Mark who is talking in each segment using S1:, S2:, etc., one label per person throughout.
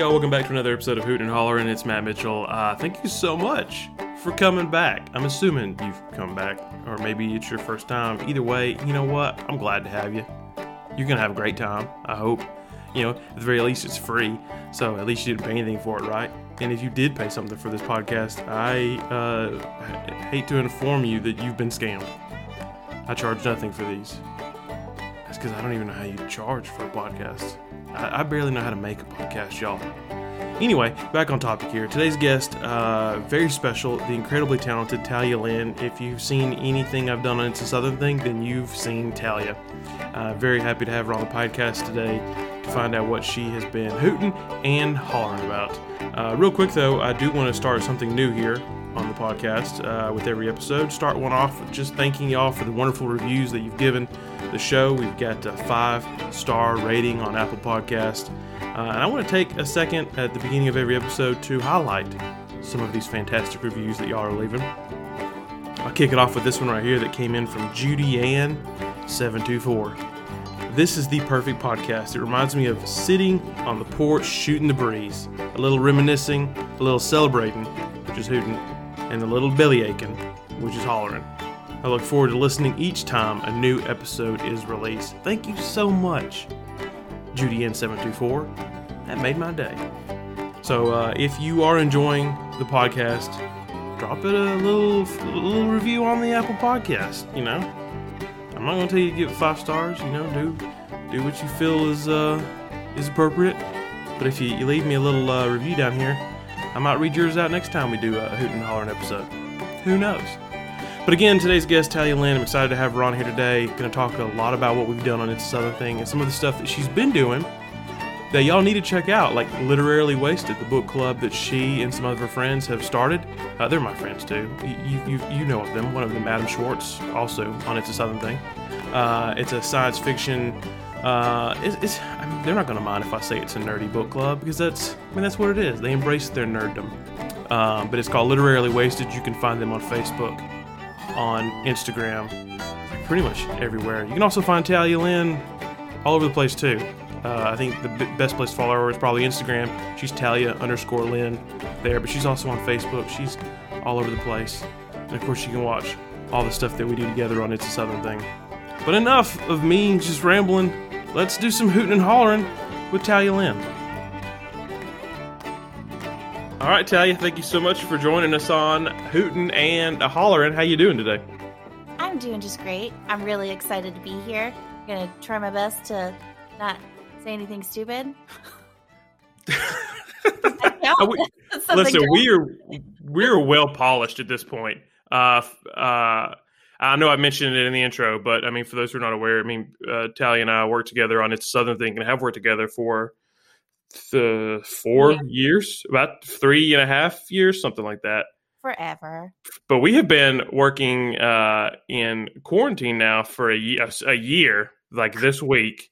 S1: y'all, welcome back to another episode of Hoot and Holler, and it's Matt Mitchell. Uh, thank you so much for coming back. I'm assuming you've come back, or maybe it's your first time. Either way, you know what? I'm glad to have you. You're gonna have a great time. I hope. You know, at the very least, it's free, so at least you didn't pay anything for it, right? And if you did pay something for this podcast, I uh, hate to inform you that you've been scammed. I charge nothing for these. That's because I don't even know how you charge for a podcast. I, I barely know how to make a podcast, y'all. Anyway, back on topic here. Today's guest, uh, very special, the incredibly talented Talia Lynn. If you've seen anything I've done on It's a Southern Thing, then you've seen Talia. Uh, very happy to have her on the podcast today to find out what she has been hooting and hollering about. Uh, real quick though, I do want to start something new here on the podcast uh, with every episode. Start one off with just thanking y'all for the wonderful reviews that you've given the show. We've got a five star rating on Apple Podcast. Uh, and I want to take a second at the beginning of every episode to highlight some of these fantastic reviews that y'all are leaving. I'll kick it off with this one right here that came in from Judy Ann 724. This is the perfect podcast. It reminds me of sitting on the porch shooting the breeze, a little reminiscing, a little celebrating, just hooting, and the little belly aching, which is hollering. I look forward to listening each time a new episode is released. Thank you so much, Judy N724. That made my day. So uh, if you are enjoying the podcast, drop it a little, little review on the Apple Podcast. You know, I'm not gonna tell you to give it five stars. You know, do do what you feel is uh, is appropriate. But if you, you leave me a little uh, review down here, I might read yours out next time we do a Hoot and Hollering episode. Who knows? But again, today's guest, Talia Lynn, I'm excited to have her on here today. Going to talk a lot about what we've done on It's Southern Thing and some of the stuff that she's been doing that y'all need to check out, like Literarily Wasted, the book club that she and some of her friends have started. Uh, they're my friends too. You, you, you know of them. One of them, Adam Schwartz, also on It's a Southern Thing. Uh, it's a science fiction. Uh, it's, it's I mean, they're not to mind if I say it's a nerdy book club because that's I mean that's what it is. They embrace their nerddom. Um, but it's called Literarily Wasted. You can find them on Facebook, on Instagram, pretty much everywhere. You can also find Talia Lynn all over the place too. Uh, I think the b- best place to follow her is probably Instagram. She's Talia underscore Lynn there, but she's also on Facebook. She's all over the place. And of course, you can watch all the stuff that we do together on It's a Southern Thing. But enough of me just rambling. Let's do some hooting and hollering with Talia Lynn. All right, Talia, thank you so much for joining us on Hootin' and Hollering. How you doing today?
S2: I'm doing just great. I'm really excited to be here. I'm gonna try my best to not say anything stupid.
S1: We- Listen, we are we're well polished at this point. Uh, uh, I know I mentioned it in the intro, but I mean, for those who are not aware, I mean, uh, Talia and I work together on It's a Southern Thing and have worked together for the four
S2: Yeah.
S1: years, about three and a half years, something like that.
S2: forever.
S1: But we have been working uh, in quarantine now for a, ye- a s- a year, like this week.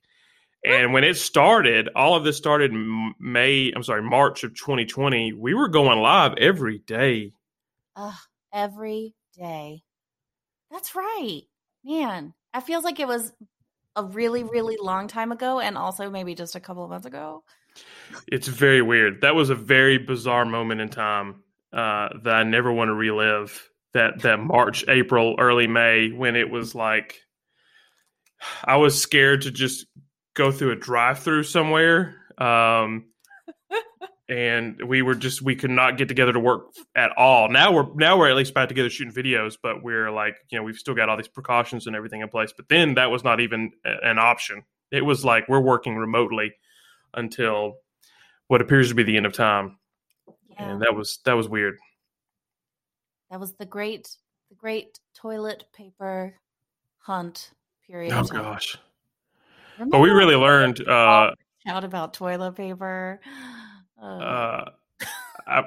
S1: And when it started, all of this started May, I'm sorry, March of 2020. We were going live every day.
S2: Ugh, every day. That's right, man. It feels like it was a really, really long time ago, and also maybe just a couple of months ago.
S1: It's very weird. That was a very bizarre moment in time uh, that I never want to relive. That that March, April, early May, when it was like I was scared to just go through a drive-through somewhere, um, and we were just we could not get together to work at all. Now we're now we're at least back together shooting videos, but we're like you know we've still got all these precautions and everything in place. But then that was not even an option. It was like we're working remotely until what appears to be the end of time
S2: Yeah,
S1: and that was that was weird
S2: that was the great, the great toilet paper hunt period.
S1: oh gosh
S2: Remember
S1: but we really learned uh
S2: Shout about toilet paper. Uh,
S1: uh i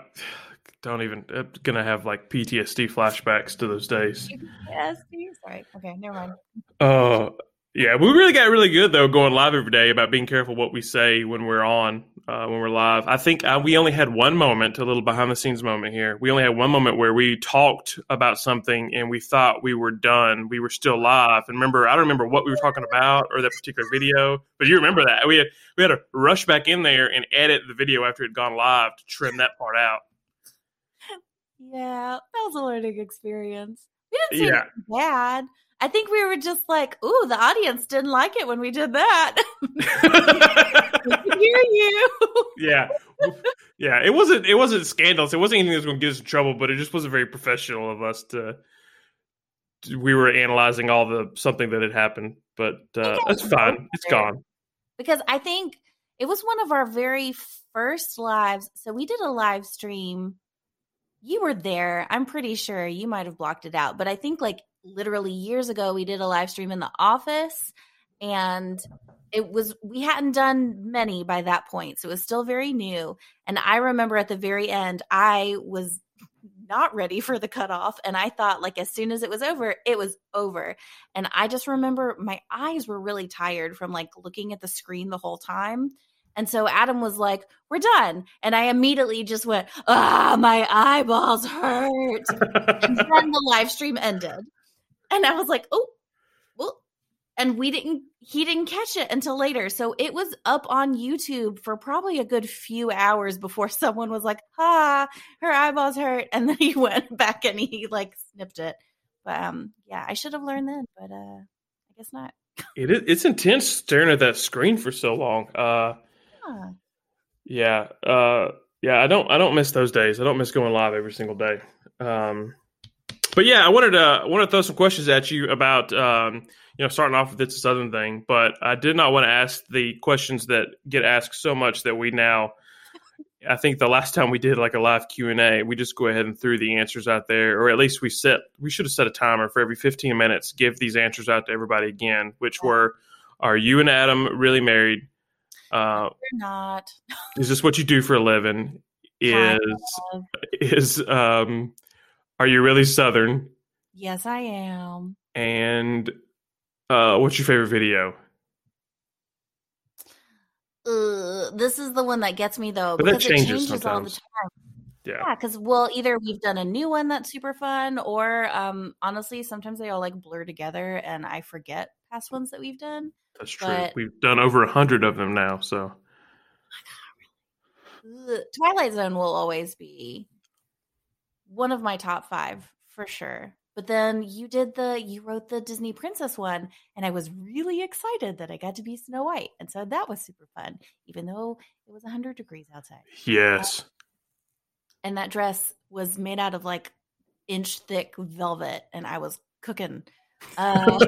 S1: don't even I'm gonna have like ptsd flashbacks to those days
S2: yes, sorry. Okay, never mind.
S1: uh yeah we really got really good though going live every day about being careful what we say when we're on uh, when we're live. I think uh, we only had one moment, a little behind the scenes moment here. We only had one moment where we talked about something and we thought we were done. We were still live. And remember, I don't remember what we were talking about or that particular video, but you remember that we had we had to rush back in there and edit the video after it had gone live to trim that part out.
S2: Yeah, that was a learning experience. We didn't say
S1: Yeah.
S2: bad. I think we were just like, "Ooh, the audience didn't like it when we did that." we hear you.
S1: yeah, yeah. It wasn't it wasn't scandalous. It wasn't anything that was going to get us in trouble, but it just wasn't very professional of us to. we were analyzing all the something that had happened, but uh, that's fine. It's gone.
S2: because I think it was one of our very first lives. So we did a live stream. You were there. I'm pretty sure you might have blocked it out, but I think like literally years ago we did a live stream in the office and it was we hadn't done many by that point. So it was still very new. And I remember at the very end I was not ready for the cutoff and I thought like as soon as it was over, it was over. And I just remember my eyes were really tired from like looking at the screen the whole time. And so Adam was like, We're done. And I immediately just went, Ah, my eyeballs hurt. and then the live stream ended. And I was like, Oh, well. And we didn't, he didn't catch it until later. So it was up on YouTube for probably a good few hours before someone was like, Ah, her eyeballs hurt. And then he went back and he like snipped it. But um, yeah, I should have learned then, but uh, I guess not.
S1: It is, it's intense staring at that screen for so long. Uh,
S2: Huh.
S1: yeah, uh, yeah. I don't I don't miss those days. I don't miss going live every single day. Um, but yeah, I wanted to I wanted to throw some questions at you about um, you know starting off with it's a southern thing, but I did not want to ask the questions that get asked so much that we now. I think the last time we did like a live Q and A, we just go ahead and threw the answers out there, or at least we set we should have set a timer for every 15 minutes. Give these answers out to everybody again, which were: Are you and Adam really married? Uh,
S2: We're not.
S1: is this what you do for a living? Is is um, are you really Southern?
S2: Yes, I am.
S1: And uh, what's your favorite video?
S2: Uh, this is the one that gets me though
S1: But
S2: because it
S1: changes
S2: changes all the time.
S1: Yeah,
S2: Yeah, because well, either we've done a new one that's super fun, or um, honestly, sometimes they all like blur together, and I forget past ones that we've done.
S1: that's true.
S2: But-
S1: We've done over a hundred of them now, so
S2: Twilight Zone will always be one of my top five for sure. But then you did the you wrote the Disney Princess one, and I was really excited that I got to be Snow White, and so that was super fun, even though it was hundred degrees outside.
S1: yes,
S2: and that dress was made out of like inch thick velvet and i was cooking uh,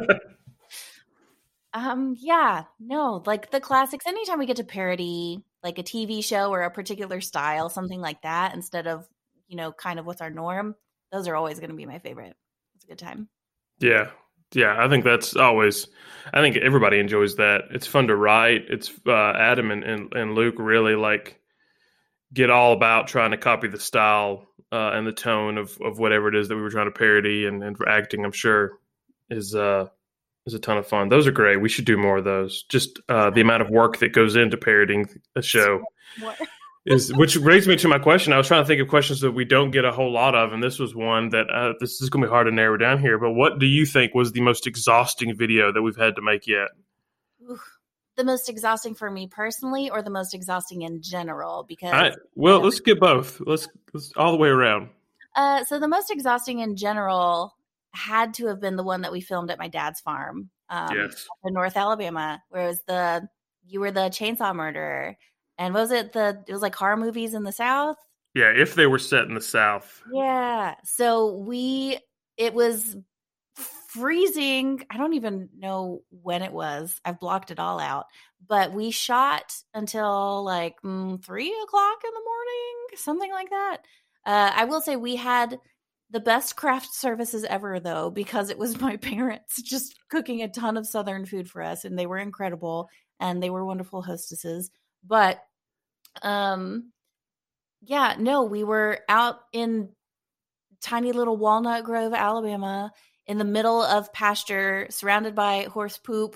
S2: um yeah no like the classics anytime we get to parody like a tv show or a particular style something like that instead of you know kind of what's our norm those are always going to be my favorite it's a good time
S1: yeah, yeah. I think that's always. I think everybody enjoys that. It's fun to write. It's uh, Adam and, and and Luke really like get all about trying to copy the style uh, and the tone of, of whatever it is that we were trying to parody and, and for acting. I'm sure is uh is a ton of fun. Those are great. We should do more of those. Just uh, the amount of work that goes into parodying a show
S2: what?
S1: Is which brings me to my question. I was trying to think of questions that we don't get a whole lot of, and this was one that uh, this is going to be hard to narrow down here. But what do you think was the most exhausting video that we've had to make yet?
S2: The most exhausting for me personally or the most exhausting in general because
S1: I, well, let's get both. Let's, let's all the way around.
S2: Uh, so the most exhausting in general had to have been the one that we filmed at my dad's farm, um,
S1: yes.
S2: in North Alabama, where it was the you were the chainsaw murderer, and was it the it was like horror movies in the South?
S1: Yeah, if they were set in the South.
S2: Yeah. So we it was freezing. I don't even know when it was. I've blocked it all out. But we shot until like mm, three o'clock in the morning, something like that. Uh, I will say we had the best craft services ever, though, because it was my parents just cooking a ton of Southern food for us, and they were incredible and they were wonderful hostesses. But, um, yeah, no, we were out in tiny little Walnut Grove, Alabama, in the middle of pasture, surrounded by horse poop,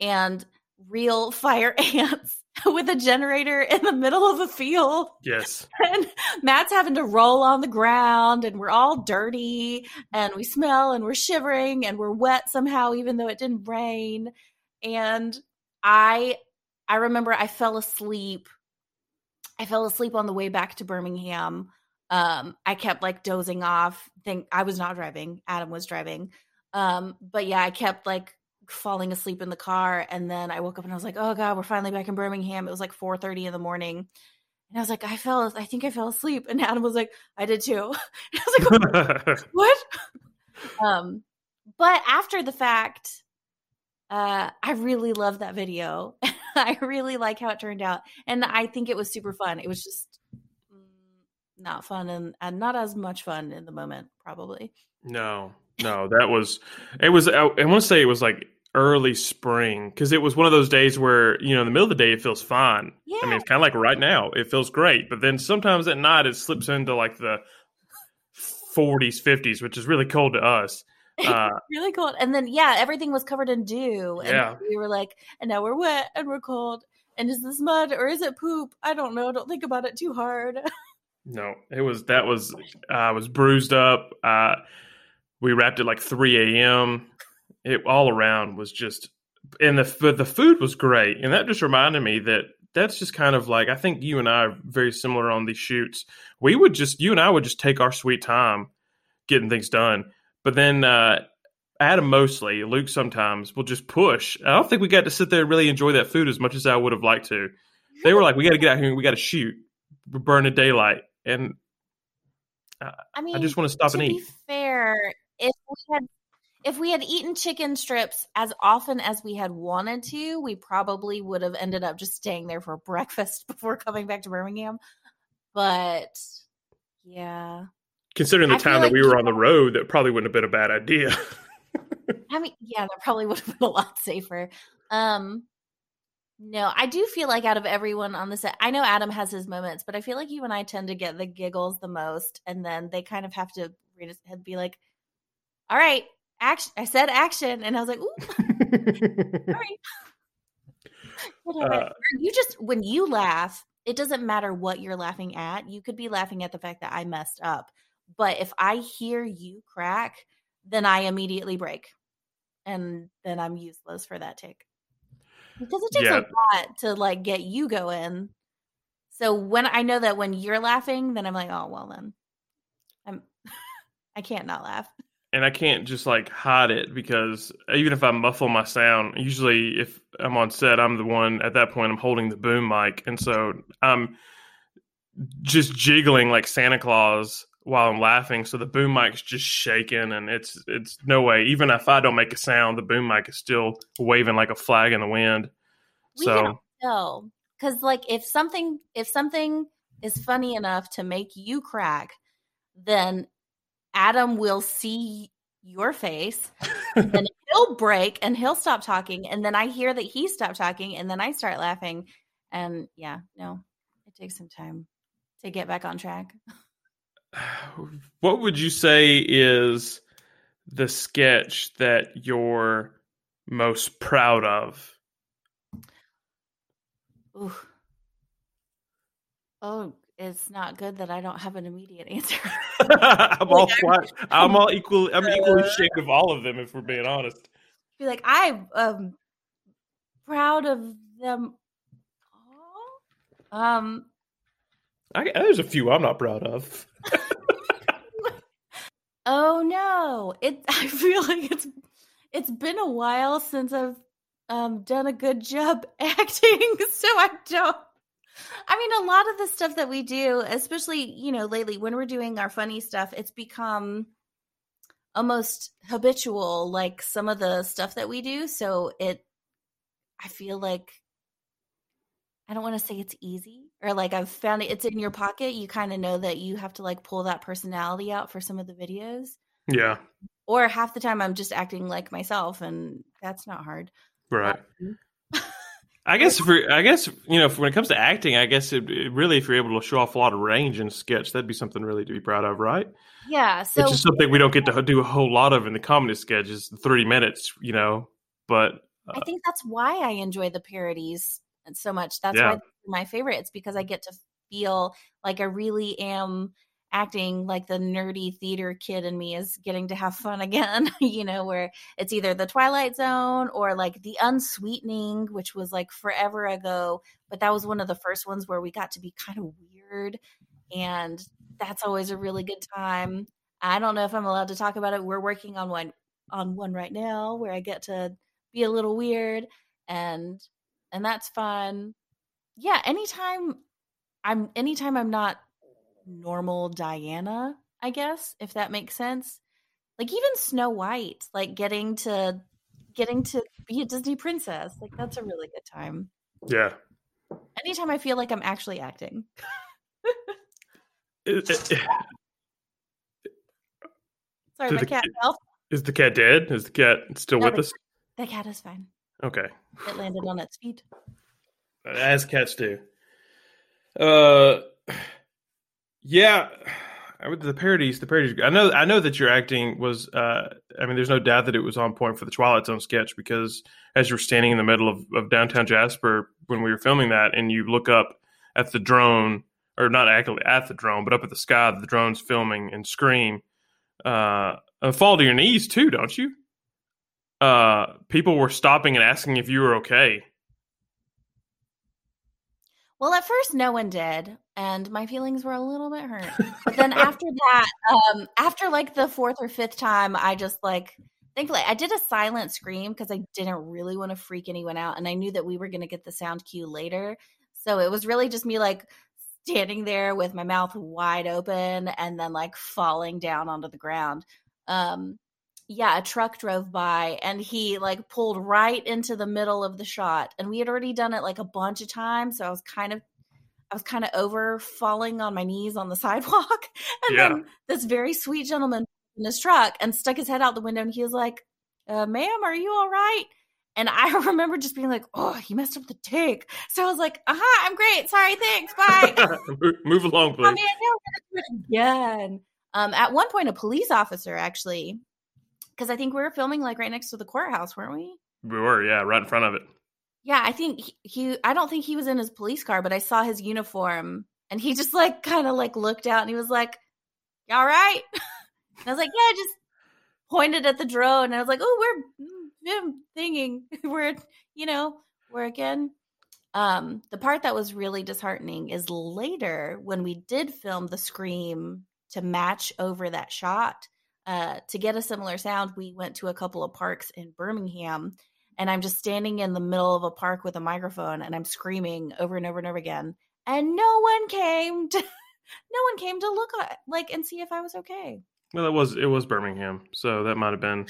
S2: and real fire ants with a generator in the middle of a field.
S1: Yes.
S2: And Matt's having to roll on the ground and we're all dirty and we smell and we're shivering and we're wet somehow even though it didn't rain. And I I remember I fell asleep. I fell asleep on the way back to Birmingham. Um I kept like dozing off. Think I was not driving. Adam was driving. Um but yeah, I kept like falling asleep in the car and then I woke up and I was like, "Oh god, we're finally back in Birmingham." It was like 4:30 in the morning. And I was like, "I fell I think I fell asleep." And Adam was like, "I did too." I was like, "What?" um but after the fact, uh I really love that video. I really like how it turned out. And I think it was super fun. It was just mm, not fun and, and not as much fun in the moment, probably.
S1: no, no, that was it was. I, I want to say it was like early spring because it was one of those days where you know in the middle of the day it feels fine.
S2: Yeah.
S1: I mean, it's kind of like right now it feels great, but then sometimes at night it slips into like the 40s, 50s, which is really cold to us. Uh,
S2: really cold. And then yeah, everything was covered in dew. And
S1: Yeah.
S2: we were like, and now we're wet and we're cold. And is this mud or is it poop? I don't know. Don't think about it too hard.
S1: No, it was that was I was bruised up. Uh, we wrapped at like 3 a.m. It all around was just, and the the food was great, and that just reminded me that that's just kind of like I think you and I are very similar on these shoots. We would just you and I would just take our sweet time getting things done, but then uh, Adam mostly, Luke sometimes will just push. I don't think we got to sit there and really enjoy that food as much as I would have liked to. They were like, "We got to get out here and we got to shoot, We're burning daylight," and
S2: I mean,
S1: I just want to stop
S2: to
S1: and eat.
S2: fair, if we had if we had eaten chicken strips as often as we had wanted to, we probably would have ended up just staying there for breakfast before coming back to Birmingham. But yeah,
S1: Considering the
S2: I
S1: time
S2: like
S1: that we were on the road, that probably wouldn't have been a bad idea.
S2: I mean, yeah, that probably would have been a lot safer. Um, no, I do feel like out of everyone on the set, I know Adam has his moments, but I feel like you and I tend to get the giggles the most, and then they kind of have to read his head, be like, "All right, action." I said action, and I was like, "Ooh, all right."
S1: Uh,
S2: you just when you laugh, it doesn't matter what you're laughing at. You could be laughing at the fact that I messed up, but if I hear you crack, then I immediately break, and then I'm useless for that take because it takes
S1: Yeah.
S2: a lot to like get you going. So when I know that when you're laughing, then I'm like, oh well, then I'm I can't not laugh.
S1: and I can't just like hide it because even if I muffle my sound, usually if I'm on set, I'm the one at that point I'm holding the boom mic, and so I'm just jiggling like Santa Claus while I'm laughing. So the boom mic's just shaking, and it's it's no way. Even if I don't make a sound, the boom mic is still waving like a flag in the wind.
S2: We
S1: so
S2: tell because like if something if something is funny enough to make you crack, then Adam will see your face and then he'll break and he'll stop talking and then I hear that he stopped talking and then I start laughing and yeah, no. It takes some time to get back on track.
S1: what would you say is the sketch that you're most proud of?
S2: Ooh. Oh, it's not good that I don't have an immediate answer.
S1: I'm all quite, I'm all equal. I'm equally
S2: Uh,
S1: ashamed of all of them, if we're being honest.
S2: Be like, I'm um proud of them all. Um
S1: I, there's a few I'm not proud of.
S2: Oh no! It. I feel like it's it's been a while since I've um done a good job acting, so I don't. I mean, a lot of the stuff that we do, especially you know lately when we're doing our funny stuff, it's become almost habitual. Like some of the stuff that we do, so it. I feel like I don't want to say it's easy or like I've found it, it's in your pocket. You kind of know that you have to like pull that personality out for some of the videos.
S1: Yeah,
S2: Or half the time I'm just acting like myself and that's not hard.
S1: right.
S2: Um,
S1: I guess for I guess you know when it comes to acting, I guess it, it really if you're able to show off a lot of range in a sketch, that'd be something really to be proud of, right?
S2: yeah. So
S1: it's just something we don't get to do a whole lot of in the comedy sketches, thirty minutes, you know. But
S2: I think that's why I enjoy the parodies so much. That's
S1: Yeah.
S2: why my favorite. It's because I get to feel like I really am acting like the nerdy theater kid in me is getting to have fun again, you know, where it's either the Twilight Zone or like the unsweetening, which was like forever ago, but that was one of the first ones where we got to be kind of weird and that's always a really good time. I don't know if I'm allowed to talk about it. We're working on one on one right now where I get to be a little weird and and that's fun. Yeah, anytime I'm anytime I'm not normal Diana, I guess, if that makes sense. Like even Snow White, like getting to getting to be a Disney princess, like that's a really good time.
S1: Yeah.
S2: Anytime I feel like I'm actually acting. Sorry, my
S1: the
S2: cat fell.
S1: is the cat dead? Is the cat still
S2: No,
S1: with
S2: the-
S1: us?
S2: The cat is fine.
S1: Okay.
S2: It landed on its feet.
S1: As cats do. Uh, yeah. I would- The parodies, the parodies. I know, I know that your acting was. Uh, I mean, there's no doubt that it was on point for the Twilight Zone sketch because as you were standing in the middle of, of downtown Jasper when we were filming that, and you look up at the drone, or not actually at the drone, but up at the sky, the drone's filming and scream, uh, and fall to your knees too, don't you? Uh, people were stopping and asking if you were okay.
S2: Well, at first, no one did, and my feelings were a little bit hurt. But then after that, um, after like the fourth or fifth time, I just like, thankfully, I did a silent scream because I didn't really want to freak anyone out, and I knew that we were going to get the sound cue later. So it was really just me like standing there with my mouth wide open and then like falling down onto the ground. Um, yeah, a truck drove by and he like pulled right into the middle of the shot. And we had already done it like a bunch of times. So I was kind of I was kind of over falling on my knees on the sidewalk. And
S1: Yeah.
S2: then this very sweet gentleman in his truck and stuck his head out the window and he was like, uh, ma'am, are you all right? And I remember just being like, oh, he messed up the take. So I was like, uh huh, I'm great. Sorry, thanks. Bye.
S1: Move- Move along,
S2: I
S1: please.
S2: mean, I know we're gonna do it again. Um, at one point, a police officer actually, because I think we were filming like right next to the courthouse, weren't we?
S1: We were, yeah, right in front of it.
S2: Yeah, I think he, he I don't think he was in his police car, but I saw his uniform and he just like kind of like looked out and he was like, "You all right?" and I was like, "Yeah," just pointed at the drone and I was like, "Oh, we're thinking we're you know we're again." Um, the part that was really disheartening is later when we did film the scream to match over that shot. Uh, to get a similar sound, we went to a couple of parks in Birmingham and I'm just standing in the middle of a park with a microphone and I'm screaming over and over and over again. And no one came to no one came to look at like and see if I was okay.
S1: Well, it was it was Birmingham, so that might have been.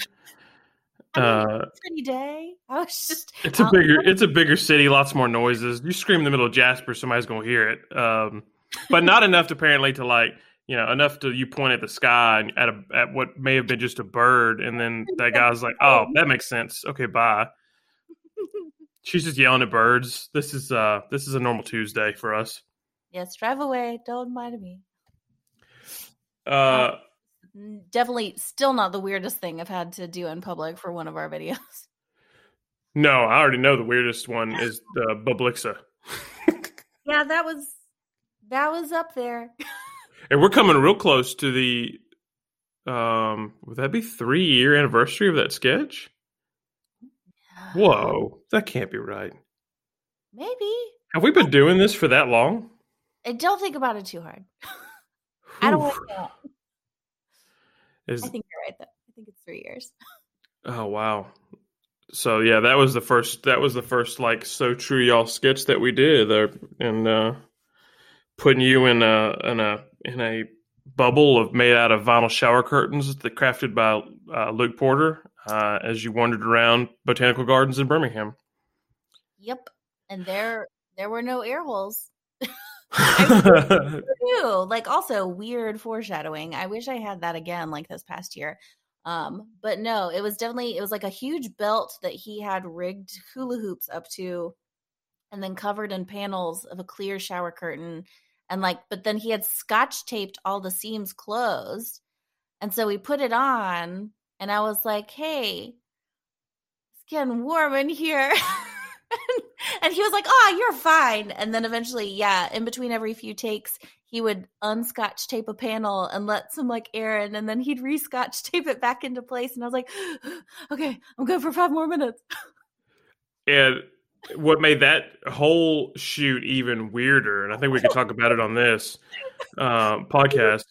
S2: I mean,
S1: Uh,
S2: pretty day. I was just
S1: it's a
S2: out-
S1: bigger it's a bigger city, lots more noises. You scream in the middle of Jasper, somebody's gonna hear it, um, but not enough to apparently to like you know enough to you point at the sky and at a at what may have been just a bird, and then that guy's like, oh, that makes sense. Okay, bye. She's just yelling at birds. This is uh this is a normal Tuesday for us.
S2: yes, drive away. Don't mind me.
S1: Uh,
S2: Definitely still not the weirdest thing I've had to do in public for one of our videos.
S1: no, I already know the weirdest one is the Bublixa.
S2: Yeah, that was that was up there.
S1: And we're coming real close to the um would that be three year anniversary of that sketch? Whoa, that can't be right.
S2: Maybe.
S1: Have we been doing this for that long?
S2: I don't think about it too hard. I don't want to.
S1: Is,
S2: I think you're right though. I think it's three years.
S1: oh wow. So yeah, that was the first that was the first like so true y'all sketch that we did there and uh putting you in a in a in a bubble of made out of vinyl shower curtains that crafted by uh, Luke Porter uh, as you wandered around botanical gardens in Birmingham.
S2: Yep. And there there were no air holes. Ew. Like also weird foreshadowing. I wish I had that again like this past year. Um, but no, it was definitely it was like a huge belt that he had rigged hula hoops up to and then covered in panels of a clear shower curtain. And like, but then he had scotch taped all the seams closed. And so we put it on and I was like, hey, it's getting warm in here. and he was like, "Oh, you're fine." And then eventually, yeah, in between every few takes, he would unscotch tape a panel and let some like air in, and then he'd rescotch tape it back into place. And I was like, "Okay, I'm good for five more minutes."
S1: And what made that whole shoot even weirder, and I think we could talk about it on this um, podcast,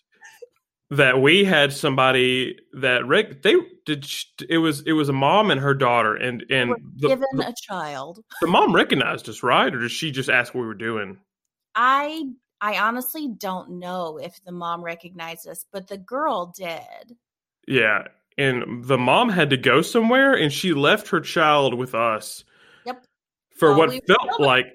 S1: that we had somebody that Rick they did it was it was a mom and her daughter and and
S2: the, given the, a child.
S1: the mom recognized us right? Or did she just ask what we were doing?
S2: I i honestly don't know if the mom recognized us but the girl did.
S1: Yeah and the mom had to go somewhere and she left her child with us for what felt like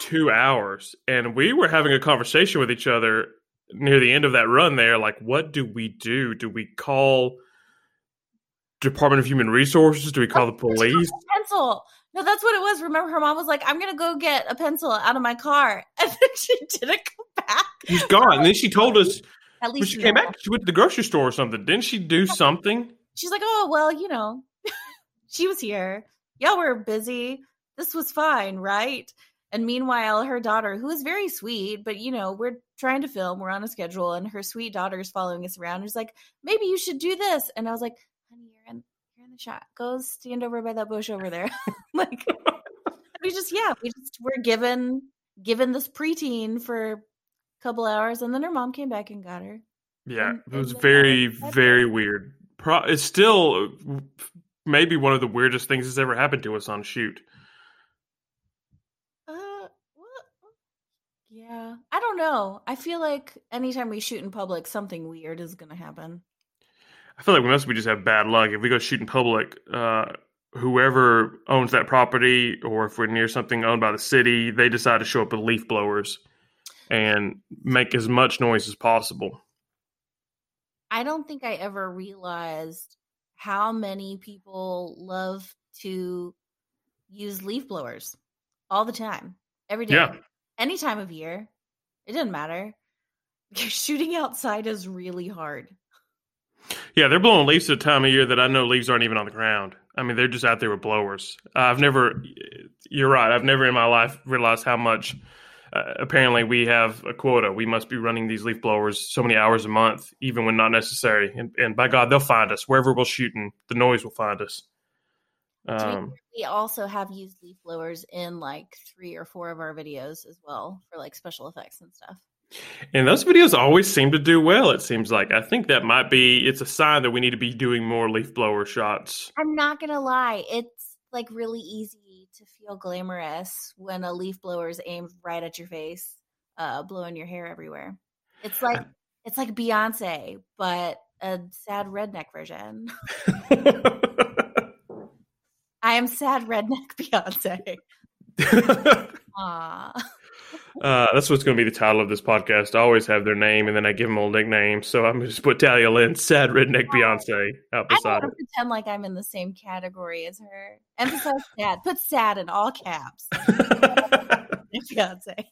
S1: two hours and we were having a conversation with each other near the end of that run there, like, what do we do? Do we call Department of Human Resources? Do we call the police?
S2: Pencil. No, that's what it was. Remember, her mom was like, "I'm gonna go get a pencil out of my car," and then she didn't come back.
S1: She's gone. And then she told us. At least she came back. She went to the grocery store or something. Didn't she do something?
S2: She's like, "Oh well, you know, she was here. Y'all were busy. This was fine, right?" And meanwhile, her daughter, who is very sweet, but you know, we're trying to film, we're on a schedule, and her sweet daughter is following us around. She's like, maybe you should do this. And I was like, honey, you're in, you're in the shot. Go stand over by that bush over there. like, we just, yeah, we just were given given this preteen for a couple hours, and then her mom came back and got her.
S1: Yeah, and, it was very, very weird. Pro- it's still uh, maybe one of the weirdest things that's ever happened to us on shoot.
S2: Yeah. I don't know. I feel like anytime we shoot in public, something weird is going to happen.
S1: I feel like unless we just have bad luck, if we go shoot in public, uh, whoever owns that property, or if we're near something owned by the city, they decide to show up with leaf blowers and make as much noise as possible.
S2: I don't think I ever realized how many people love to use leaf blowers all the time, every day. Yeah any time of year. It doesn't matter. Shooting outside is really hard.
S1: Yeah, they're blowing leaves at a time of year that I know leaves aren't even on the ground. I mean, they're just out there with blowers. I've never, you're right, I've never in my life realized how much. Uh, apparently, we have a quota. We must be running these leaf blowers so many hours a month, even when not necessary. And, and by God, they'll find us wherever we're shooting. The noise will find us.
S2: Um, we also have used leaf blowers in like three or four of our videos as well for like special effects and stuff.
S1: And those videos always seem to do well, it seems like. I think that might be it's a sign that we need to be doing more leaf blower shots.
S2: I'm not gonna lie, it's like really easy to feel glamorous when a leaf blower is aimed right at your face, uh, blowing your hair everywhere. It's like it's like Beyonce, but a sad redneck version. I am sad redneck Beyonce.
S1: Aww. Uh, that's what's going to be the title of this podcast. I always have their name, and then I give them a nickname. So I'm going to just put Talia Lynn, sad redneck Beyonce, out beside I
S2: her. pretend like I'm in the same category as her. Emphasize sad. Put sad in all caps. Beyonce.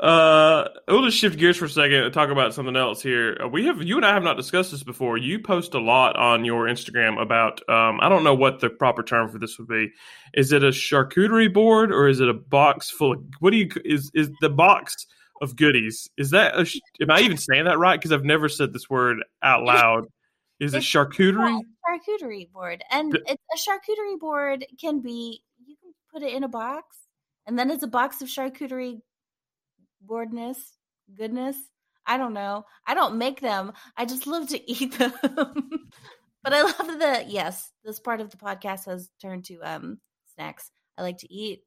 S1: Uh, we'll just shift gears for a second and talk about something else here. Uh, we have you and I have not discussed this before. You post a lot on your Instagram about um, I don't know what the proper term for this would be. Is it a charcuterie board or is it a box full of what do you is is the box of goodies? Is that a, am I even saying that right? Because I've never said this word out loud. Is it's, it charcuterie?
S2: charcuterie board, and it's a charcuterie board can be you can put it in a box, and then it's a box of charcuterie boredness, goodness. I don't know. I don't make them. I just love to eat them. but I love the yes, this part of the podcast has turned to um snacks. I like to eat.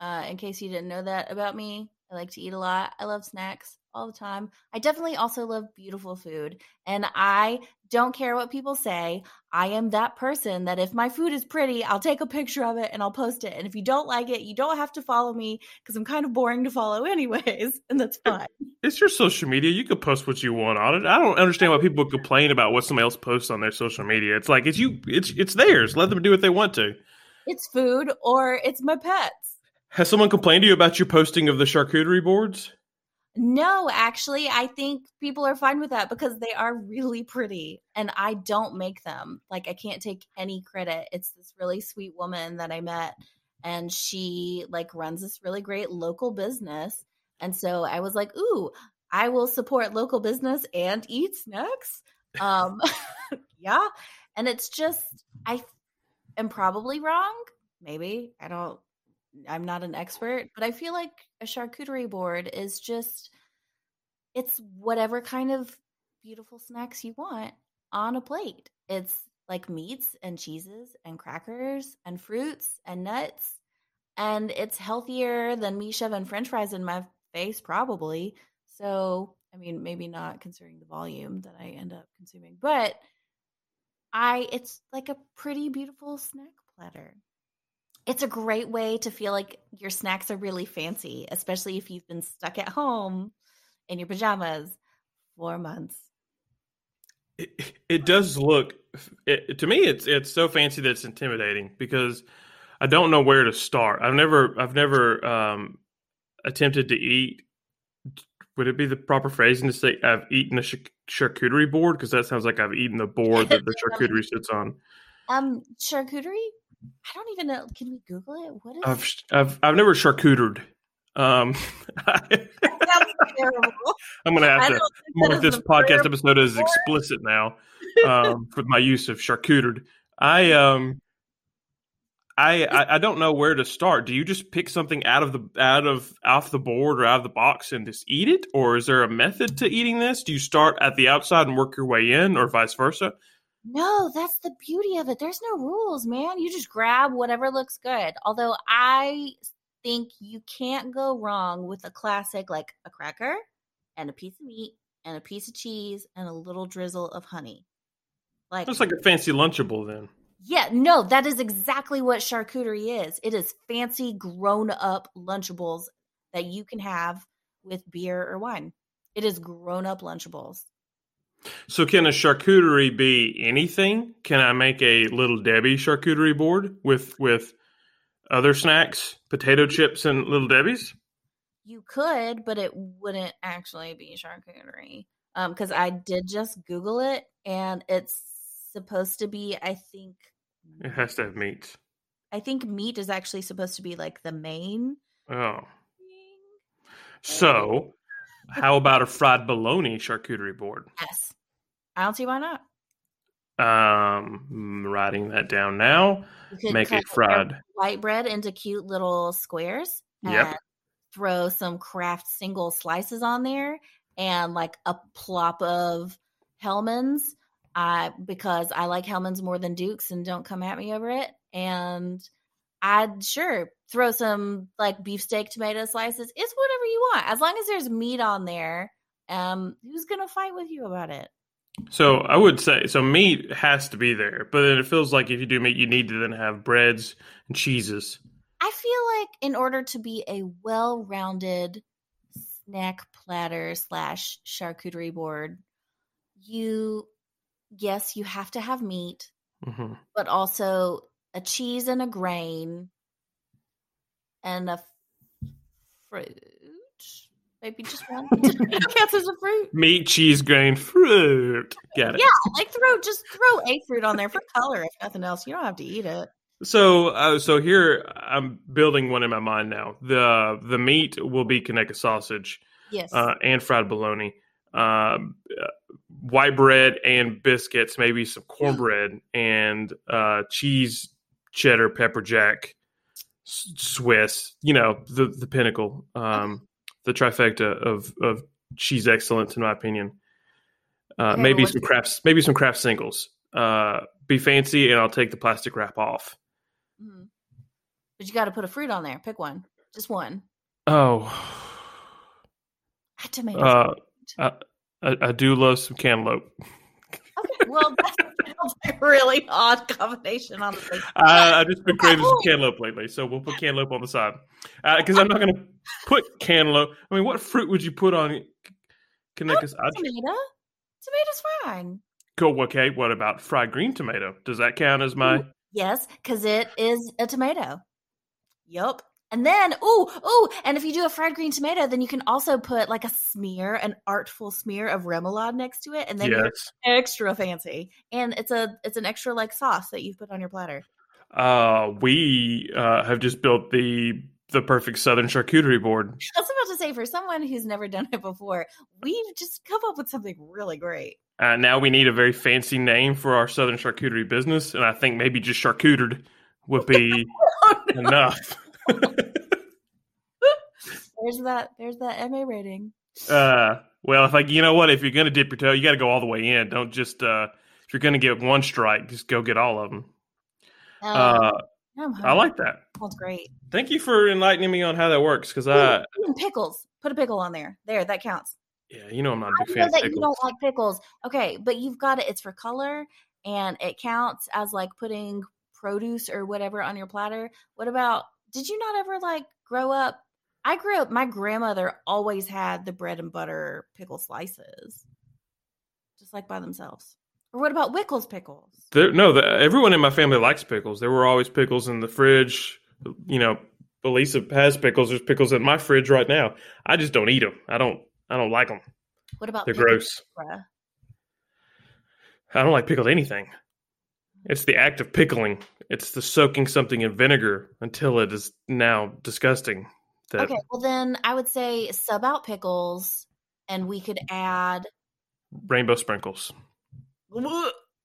S2: Uh in case you didn't know that about me, I like to eat a lot. I love snacks all the time. I definitely also love beautiful food. And I don't care what people say. I am that person that if my food is pretty, I'll take a picture of it and I'll post it. And if you don't like it, you don't have to follow me because I'm kind of boring to follow, anyways. And that's fine.
S1: It's your social media. You can post what you want on it. I don't understand why people complain about what somebody else posts on their social media. It's like it's you it's it's theirs. Let them do what they want to.
S2: It's food or it's my pets.
S1: Has someone complained to you about your posting of the charcuterie boards?
S2: No, actually, I think people are fine with that because they are really pretty and I don't make them. Like, I can't take any credit. It's this really sweet woman that I met and she like runs this really great local business. And so I was like, ooh, I will support local business and eat snacks. Um, yeah. And it's just, I am probably wrong. Maybe. I don't, I'm not an expert, but I feel like a charcuterie board is just, it's whatever kind of beautiful snacks you want on a plate. It's like meats and cheeses and crackers and fruits and nuts. And it's healthier than me shoving french fries in my face, probably. So, I mean, maybe not considering the volume that I end up consuming, but I it's like a pretty beautiful snack platter. It's a great way to feel like your snacks are really fancy, especially if you've been stuck at home in your pajamas for months.
S1: It, it does look it, to me it's it's so fancy that it's intimidating because I don't know where to start. I've never I've never um, attempted to eat would it be the proper phrasing to say I've eaten a charcuterie board? Because that sounds like I've eaten the board that the charcuterie sits on.
S2: Um, charcuterie. I don't even know. Can we Google it? What is?
S1: I've I've I've never charcutered. Um, I'm gonna have to mark this podcast episode as explicit now um, for my use of charcutered. I um I, I, I don't know where to start. Do you just pick something out of the out of off the board or out of the box and just eat it, or is there a method to eating this? Do you start at the outside and work your way in, or vice versa?
S2: No, that's the beauty of it. There's no rules, man. You just grab whatever looks good. Although I think you can't go wrong with a classic like a cracker and a piece of meat and a piece of cheese and a little drizzle of honey.
S1: Like it's like a fancy lunchable then.
S2: Yeah, no, that is exactly what charcuterie is. It is fancy, grown up Lunchables that you can have with beer or wine. It is grown up Lunchables.
S1: So, can a charcuterie be anything? Can I make a little Debbie charcuterie board with with other snacks, potato chips, and little Debbie's?
S2: You could, but it wouldn't actually be charcuterie. Um, because I did just Google it, and it's supposed to be, I think,
S1: it has to have meat.
S2: I think meat is actually supposed to be like the main.
S1: Oh. So, how about a fried bologna charcuterie board?
S2: Yes. I don't see why not.
S1: Um, writing that down now. Make a fried
S2: white bread into cute little squares.
S1: Yep.
S2: Throw some Kraft single slices on there and like a plop of Hellmann's I because I like Hellmann's more than Duke's and don't come at me over it. And I'd sure throw some like beefsteak tomato slices. It's whatever you want. As long as there's meat on there, um, who's gonna fight with you about it?
S1: So I would say so meat has to be there, but then it feels like if you do meat, you need to then have breads and cheeses.
S2: I feel like in order to be a well-rounded snack platter slash charcuterie board, you yes, you have to have meat, mm-hmm. but also a cheese and a grain and a fruit. Maybe just one. counts as a fruit.
S1: Meat, cheese, grain, fruit. Get it?
S2: Yeah, like throw just throw a fruit on there for color, if nothing else. You don't have to eat it.
S1: So, uh, so here I'm building one in my mind now. the The meat will be Conecuh sausage,
S2: yes,
S1: uh, and fried bologna. Um, uh, white bread and biscuits, maybe some cornbread and uh, cheese, cheddar, pepper jack, Swiss. You know the the pinnacle, um, the trifecta of of cheese excellence, in my opinion. Uh, okay, maybe some Kraft, maybe some Kraft singles. Uh, be fancy, and I'll take the plastic wrap off. Mm-hmm.
S2: But you got to put a fruit on there. Pick one, just one.
S1: Oh,
S2: tomatoes.
S1: Uh, I, I, I do love some cantaloupe.
S2: Okay, well, that's a really odd combination on the
S1: I, I've just been craving some cantaloupe lately, so we'll put cantaloupe on the side. Because uh, I'm not going to put cantaloupe. I mean, what fruit would you put on Conecuh?
S2: Oh, tomato. Tomato's fine.
S1: Cool. Okay. What about fried green tomato? Does that count as my?
S2: Yes, because it is a tomato. Yup. And then, ooh, ooh, and if you do a fried green tomato, then you can also put like a smear, an artful smear of remoulade next to it, and then
S1: Yes.
S2: you're extra fancy. And it's a it's an extra like sauce that you've put on your platter.
S1: Uh, we uh, have just built the the perfect southern charcuterie board.
S2: I was about to say, for someone who's never done it before, we've just come up with something really great.
S1: Uh, now we need a very fancy name for our southern charcuterie business, and I think maybe just charcutered would be enough.
S2: There's that. There's that MA rating.
S1: Uh, well, if like you know what, if you're gonna dip your toe, you got to go all the way in. Don't just uh, if you're gonna get one strike, just go get all of them.
S2: Um,
S1: Uh, I like that.
S2: That's great.
S1: Thank you for enlightening me on how that works, because I,
S2: pickles. Put a pickle on there. There, that counts.
S1: yeah, you know, I'm not a
S2: I
S1: big
S2: know
S1: fan of
S2: that you don't like pickles. Okay, but you've got it. It's for color, and it counts as like putting produce or whatever on your platter. What about? Did you not ever like grow up? I grew up. My grandmother always had the bread and butter pickle slices, just like by themselves. Or what about Wickles pickles?
S1: There, no, the, everyone in my family likes pickles. There were always pickles in the fridge. You know, Elisa has pickles. There's pickles in my fridge right now. I just don't eat them. I don't. I don't like them.
S2: What about
S1: They're gross. I don't like pickled anything. It's the act of pickling. It's the soaking something in vinegar until it is now disgusting. That
S2: Okay, well then I would say sub out pickles, and we could add
S1: rainbow sprinkles.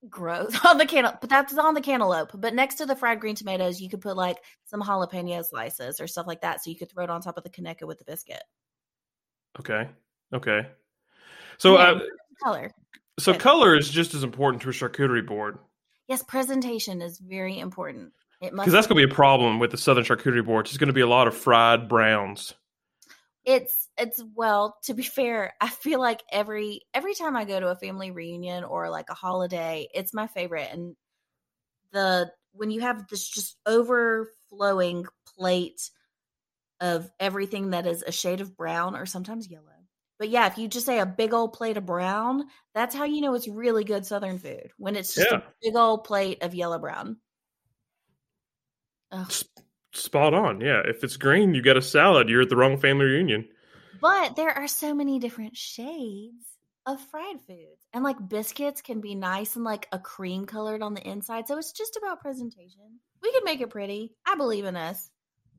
S2: gross on the cantaloupe, but that's on the cantaloupe. But next to the fried green tomatoes, you could put like some jalapeno slices or stuff like that, so you could throw it on top of the Conecuh with the biscuit.
S1: Okay. Okay. So,
S2: Yeah,
S1: uh,
S2: Color,
S1: so color is just as important to a charcuterie board
S2: yes, presentation is very important. It must.
S1: because that's going to be a problem with the southern charcuterie boards. It's going to be a lot of fried browns.
S2: it's it's well to be fair i feel like every every time i go to a family reunion or like a holiday it's my favorite and the when you have this just overflowing plate of everything that is a shade of brown or sometimes yellow but yeah if you just say a big old plate of brown that's how you know it's really good southern food when it's just
S1: Yeah.
S2: a big old plate of yellow brown.
S1: Spot on. Yeah. If it's green, you got a salad. You're at the wrong family reunion.
S2: But there are so many different shades of fried foods. And like biscuits can be nice and like a cream colored on the inside. So it's just about presentation. We could make it pretty. I believe in us.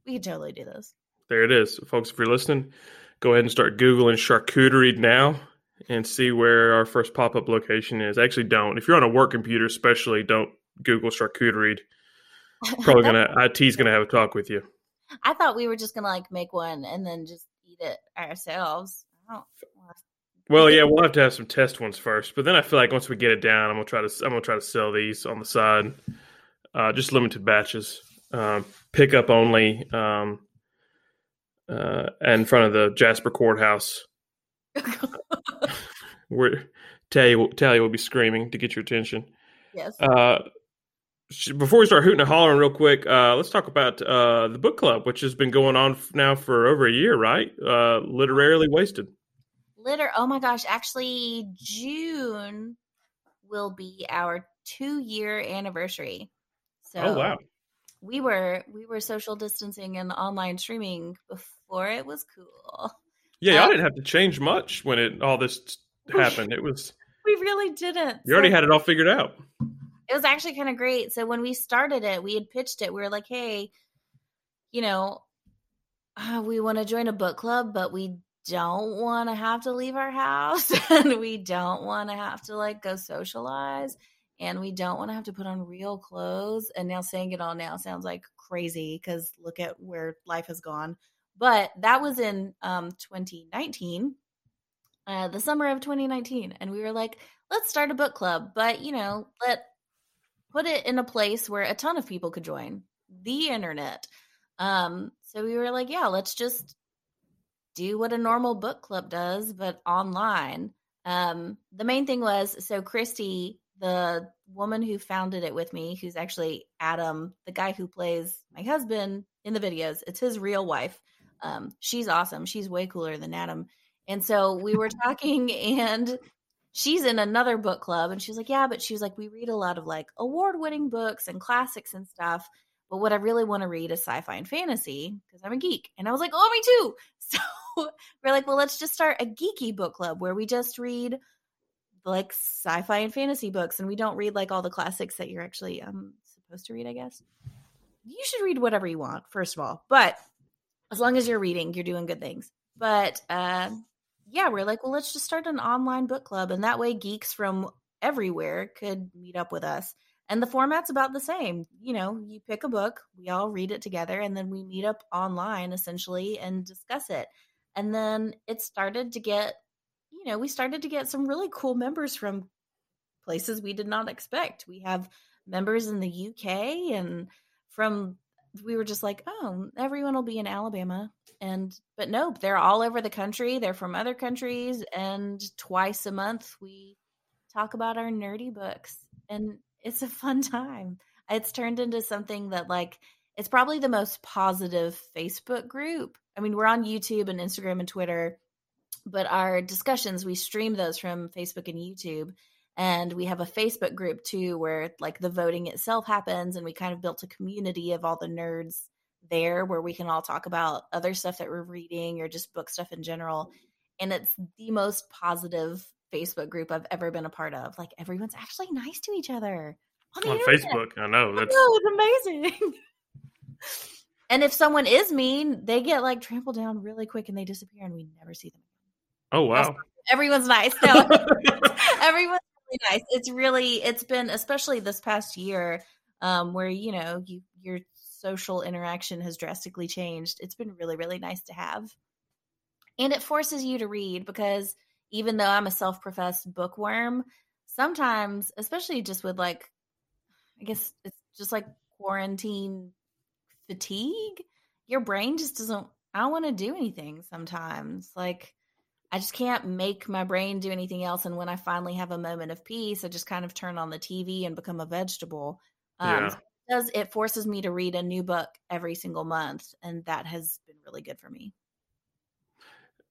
S2: We could totally do this.
S1: There it is. Folks, if you're listening, go ahead and start Googling charcuterie now and see where our first pop up location is. Actually, don't. If you're on a work computer, especially, don't Google charcuterie. Probably gonna IT's gonna have a talk with you.
S2: I thought we were just gonna like make one and then just eat it ourselves. I don't
S1: Well, yeah, we'll have to have some test ones first, but then I feel like once we get it down, I'm gonna try to I'm gonna try to sell these on the side, uh, just limited batches, um, pickup only, um, uh, in front of the Jasper Courthouse. Where Talia will, will be screaming to get your attention.
S2: yes.
S1: Uh, before we start hooting and hollering real quick, uh, let's talk about uh, the book club, which has been going on now for over a year, right? Uh, literarily wasted.
S2: Litter. Oh my gosh! Actually, June will be our two-year anniversary. So
S1: oh wow!
S2: we were we were social distancing and online streaming before it was cool.
S1: Yeah, y'all
S2: Uh,
S1: didn't have to change much when it all this happened. It was
S2: We really didn't.
S1: you already
S2: So
S1: had it all figured out.
S2: it was actually kind of great. So when we started it, we had pitched it. We were like, "Hey, you know, uh, we want to join a book club, but we don't want to have to leave our house, and we don't want to have to like go socialize, and we don't want to have to put on real clothes." And now saying it all now sounds like crazy because look at where life has gone. But that was in um, 2019, uh, the summer of 2019, and we were like, "Let's start a book club," but you know, let put it in a place where a ton of people could join the internet. Um, so we were like, yeah, let's just do what a normal book club does, but online. Um, the main thing was so Christy, the woman who founded it with me, who's actually Adam, the guy who plays my husband in the videos, it's his real wife. Um, she's awesome. She's way cooler than Adam. And so we were talking, and she's in another book club and she's like yeah but she was like we read a lot of like award winning books and classics and stuff But what I really want to read is sci fi and fantasy because I'm a geek. And I was like, oh, me too. So we're like, well, let's just start a geeky book club where we just read like sci-fi and fantasy books and we don't read like all the classics that you're actually um supposed to read i guess you should read whatever you want first of all but as long as you're reading you're doing good things. But uh yeah we're like well let's just start an online book club and that way geeks from everywhere could meet up with us. And the format's about the same. You know you pick a book we all read it together and then we meet up online essentially and discuss it. And then it started to get you know we started to get some really cool members from places we did not expect. We have members in the uk and from we were just like oh everyone will be in alabama and but nope they're all over the country they're from other countries and twice a month we talk about our nerdy books and it's a fun time. It's turned into something that like it's probably the most positive facebook group. I mean we're on youtube and instagram and twitter but our discussions we stream those from facebook and youtube and we have a facebook group too where like the voting itself happens and we kind of built a community of all the nerds there where we can all talk about other stuff that we're reading or just book stuff in general and it's the most positive facebook group i've ever been a part of like everyone's actually nice to each other
S1: on, on facebook i know
S2: that's I know, it's amazing and if someone is mean they get like trampled down really quick and they disappear and we never see them
S1: Oh wow.
S2: Everyone's nice. No. Everyone's really nice. It's really it's been especially this past year um where you know you your social interaction has drastically changed. It's been really really nice to have. And it forces you to read because even though I'm a self-professed bookworm, sometimes especially just with like I guess it's just like quarantine fatigue, your brain just doesn't I don't want to do anything sometimes. Like I just can't make my brain do anything else. And when I finally have a moment of peace, I just kind of turn on the TV and become a vegetable. Um, yeah. So it does it forces me to read a new book every single month, and that has been really good for me.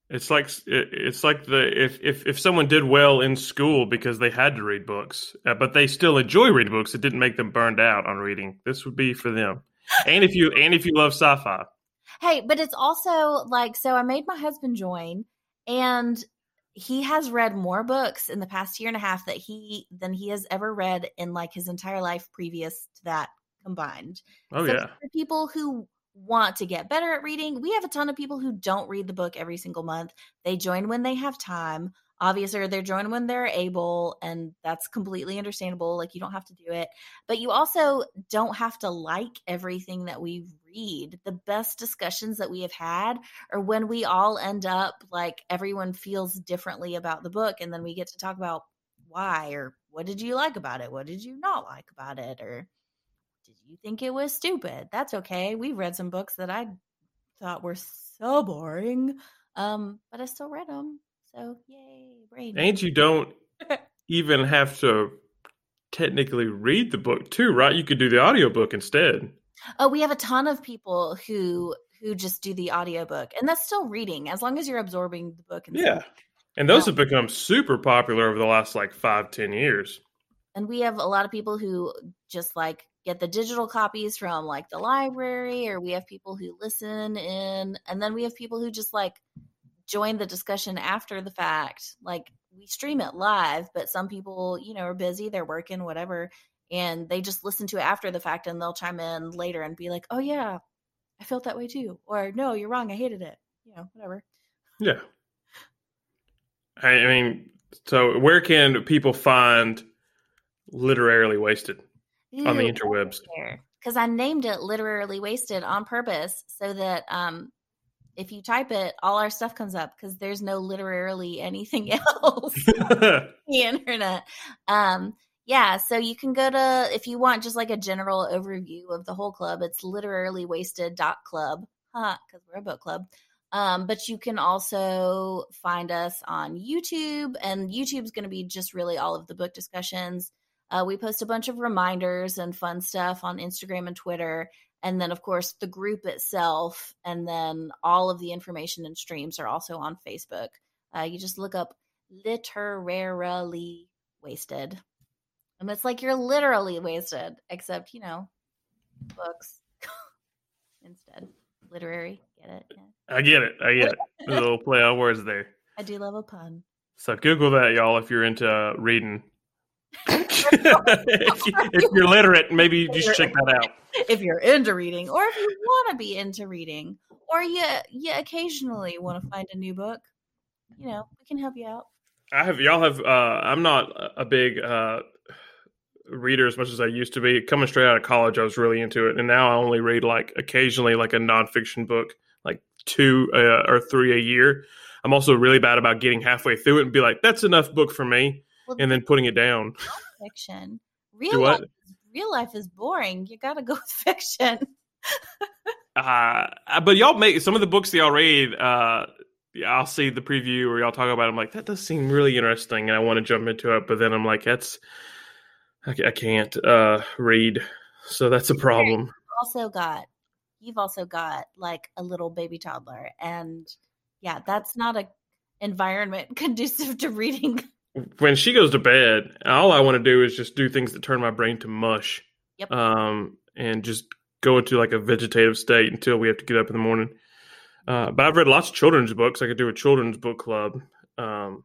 S1: It's like it's like the if if if someone did well in school because they had to read books, uh, but they still enjoy reading books, it didn't make them burned out on reading. This would be for them. and if you and if you love sci-fi.
S2: Hey, but it's also like so. I made my husband join and he has read more books in the past year and a half that he than he has ever read in like his entire life previous to that combined.
S1: Oh so yeah.
S2: people who want to get better at reading, we have a ton of people who don't read the book every single month. They join when they have time obviously they're joining when they're able and that's completely understandable like you don't have to do it. But you also don't have to like everything that we read. The best discussions that we have had are when we all end up like everyone feels differently about the book and then we get to talk about why or what did you like about it? What did you not like about it? Or did you think it was stupid? That's okay. We've read some books that i thought were so boring um but i still read them so yay, brain.
S1: And you don't even have to technically read the book too, right? You could do the audiobook instead.
S2: Oh, we have a ton of people who who just do the audiobook and that's still reading as long as you're absorbing the book
S1: and yeah and those um have become super popular over the last like five ten years
S2: and we have a lot of people who just like get the digital copies from like the library or we have people who listen in and then we have people who just like join the discussion after the fact. Like we stream it live, but some people, you know, are busy, they're working, whatever, and they just listen to it after the fact and they'll chime in later and be like, "Oh yeah, I felt that way too," or "No, you're wrong, I hated it." You know, whatever.
S1: Yeah. I mean, so where can people find literarily wasted on the interwebs?
S2: Because I named it literally wasted on purpose so that um, if you type it, all our stuff comes up because there's no literally anything else the internet. Um, yeah, so you can go to if you want just like a general overview of the whole club, it's literally wasted dot club Because we're a book club. Um, but you can also find us on YouTube, and YouTube's going to be just really all of the book discussions. Uh, we post a bunch of reminders and fun stuff on Instagram and Twitter and then of course the group itself and then all of the information and streams are also on facebook uh, you just look up literarily wasted and it's like you're literally wasted except you know books instead. Literary. Get it? Yeah.
S1: I get it. I get it. A little play on words there.
S2: I do love a pun.
S1: So Google that, y'all, if you're into uh, reading. If, you, if you're literate, maybe you should check that out.
S2: If you're into reading, or if you want to be into reading, or you you occasionally want to find a new book, you know, we can help you out.
S1: I have y'all have. Uh, I'm not a big uh, reader as much as I used to be. Coming straight out of college, I was really into it, and now I only read like occasionally like a nonfiction book, like two uh, or three a year. I'm also really bad about getting halfway through it and be like, "That's enough book for me,"
S2: Well,
S1: and then putting it down.
S2: fiction. Real life, real life is boring. You got to go with fiction.
S1: Uh, but y'all make some of the books that y'all read. Uh, I'll see the preview or y'all talk about. It, I'm like, that does seem really interesting, and I want to jump into it. But then I'm like, that's I, I can't uh, read, so that's a problem.
S2: also got you've also got like a little baby toddler, and yeah, that's not a environment conducive to reading.
S1: When she goes to bed, all I want to do is just do things that turn my brain to mush.
S2: Yep.
S1: Um, and just go into like a vegetative state until we have to get up in the morning. Uh, but I've read lots of children's books. I could do a children's book club. Um,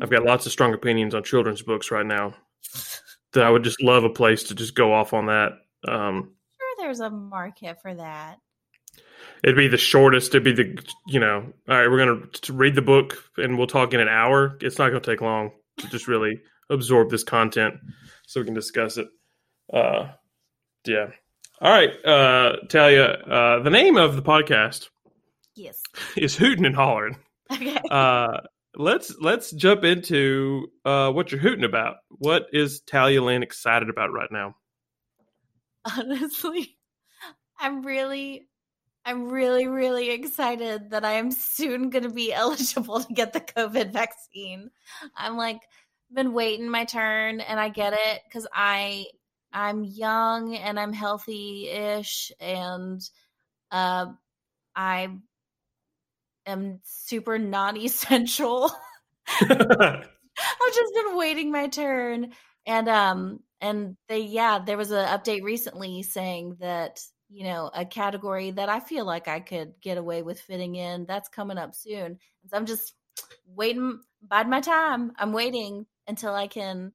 S1: I've got lots of strong opinions on children's books right now. That I would just love a place to just go off on that. Um,
S2: sure there's a market for that.
S1: It'd be the shortest. It'd be the you know. All right, we're gonna read the book and we'll talk in an hour. It's not gonna take long to just really absorb this content, so we can discuss it. Uh, yeah. All right, uh, Talia. Uh, the name of the podcast
S2: Yes.
S1: is Hootin' and Hollering.
S2: Okay.
S1: Uh, let's let's jump into uh, what you're hooting about. What is Talia Lynn excited about right now?
S2: Honestly, I'm really I'm really really excited that I am soon going to be eligible to get the COVID vaccine. I'm like been waiting my turn and I get it cuz I I'm young and I'm healthy-ish and uh I am super non-essential. I've just been waiting my turn. And um and they yeah, there was an update recently saying that, you know, a category that I feel like I could get away with fitting in, that's coming up soon. So I'm just waiting bide my time. I'm waiting until I can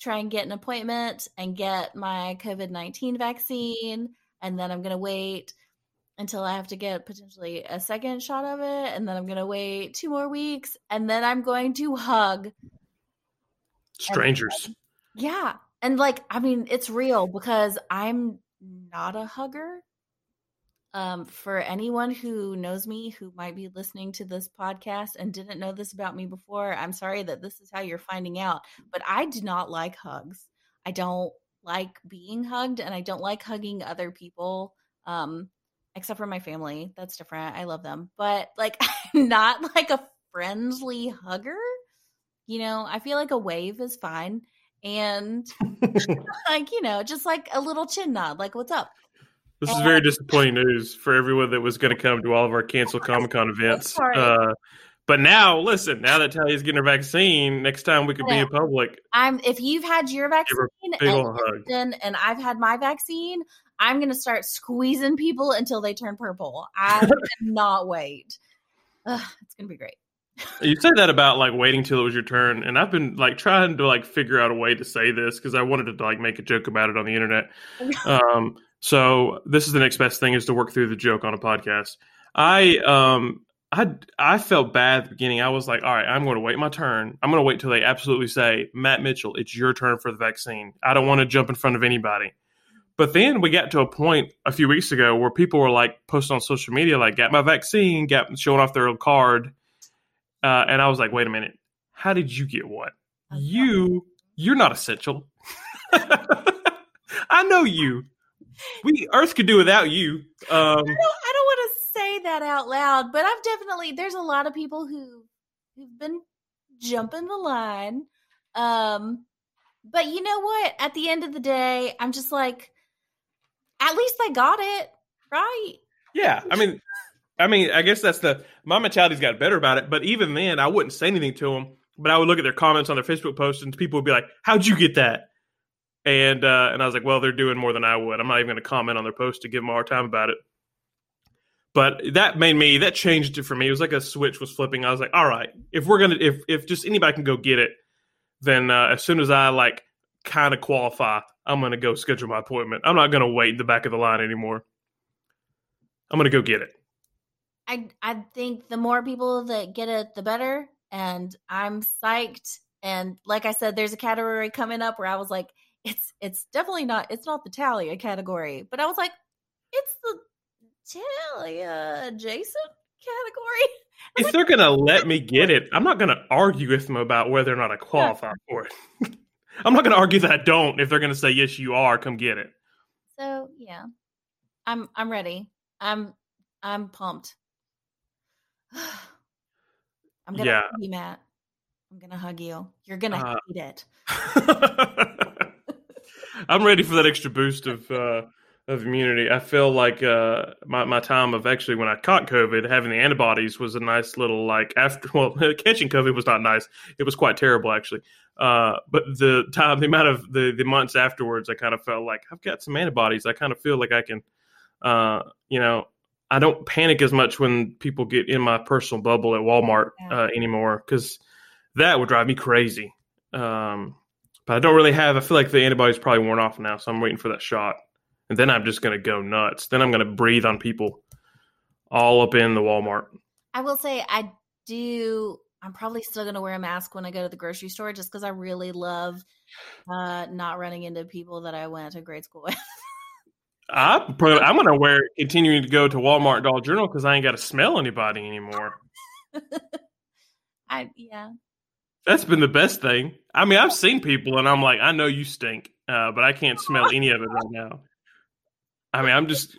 S2: try and get an appointment and get my COVID-19 vaccine and then I'm going to wait until I have to get potentially a second shot of it and then I'm going to wait 2 more weeks and then I'm going to hug
S1: Strangers.
S2: yeah. And like, I mean, it's real because I'm not a hugger. Um, for anyone who knows me who might be listening to this podcast and didn't know this about me before, I'm sorry that this is how you're finding out. But I do not like hugs. I don't like being hugged and I don't like hugging other people. Um, except for my family. That's different. I love them. But like I'm not like a friendly hugger you know i feel like a wave is fine and like you know just like a little chin nod like what's up?
S1: This is very disappointing news for everyone that was going to come to all of our canceled Comic Con events. Uh, but now, listen, now that Talia's getting her vaccine, next time we could be in public,
S2: i'm if you've had your vaccine and,
S1: hug.
S2: And i've had my vaccine i'm gonna start squeezing people until they turn purple. I cannot wait. Ugh, it's gonna be great
S1: you said that about like waiting till it was your turn, and I've been like trying to like figure out a way to say this because I wanted to like make a joke about it on the internet. Um, so this is the next best thing is to work through the joke on a podcast. I um I I felt bad at the beginning. I was like, all right, I'm going to wait my turn. I'm going to wait till they absolutely say, Matt Mitchell, it's your turn for the vaccine. I don't want to jump in front of anybody. But then we got to a point a few weeks ago where people were like posting on social media, like, got my vaccine, got showing off their little card. Uh, and I was like, wait a minute, how did you get what? You, you're not essential. I know you. We Earth could do without you. Um,
S2: I don't, I don't want to say that out loud, but I've definitely there's a lot of people who who've been jumping the line. Um, but you know what? At the end of the day, I'm just like, at least I got it right.
S1: Yeah, I mean, I mean, I guess that's the my mentality's got better about it. But even then, I wouldn't say anything to them. But I would look at their comments on their Facebook posts, and people would be like, "How'd you get that?" And uh, and I was like, "Well, they're doing more than I would. I'm not even going to comment on their post to give them hard time about it." But that made me that changed it for me. It was like a switch was flipping. I was like, all right, if we're gonna if if just anybody can go get it, then uh, as soon as I like kind of qualify, I'm gonna go schedule my appointment. I'm not gonna wait in the back of the line anymore. I'm gonna go get it.
S2: I I think the more people that get it, the better. And I'm psyched. And like I said, there's a category coming up where I was like, it's it's definitely not it's not the Talia category, but I was like, it's the Talia Jason category.
S1: If
S2: like,
S1: they're gonna let me get it, I'm not gonna argue with them about whether or not I qualify for it. I'm not gonna argue that I don't if they're gonna say yes, you are. Come get it.
S2: So yeah, I'm I'm ready. I'm I'm pumped. I'm gonna
S1: Yeah.
S2: hug you, Matt. I'm gonna hug you. You're gonna
S1: Uh,
S2: hate it.
S1: I'm ready for that extra boost of uh, of immunity. I feel like uh, my my time of actually when I caught COVID, having the antibodies was a nice little like after. Well, catching COVID was not nice. It was quite terrible actually. Uh, but the time, the amount of the the months afterwards, I kind of felt like I've got some antibodies. I kind of feel like I can, uh, you know. I don't panic as much when people get in my personal bubble at Walmart
S2: Yeah.
S1: uh, anymore because that would drive me crazy. Um, but I don't really have. I feel like the antibody's probably worn off now, so I'm waiting for that shot, and then I'm just gonna go nuts. Then I'm gonna breathe on people all up in the Walmart.
S2: I will say I do. I'm probably still gonna wear a mask when I go to the grocery store, just because I really love uh, not running into people that I went to grade school with.
S1: I'm probably, I'm gonna wear it continuing to go to Walmart Dollar General because I ain't got to smell anybody anymore.
S2: I yeah.
S1: That's been the best thing. I mean, I've seen people and I'm like, I know you stink, uh, but I can't smell any of it right now. I mean, I'm just,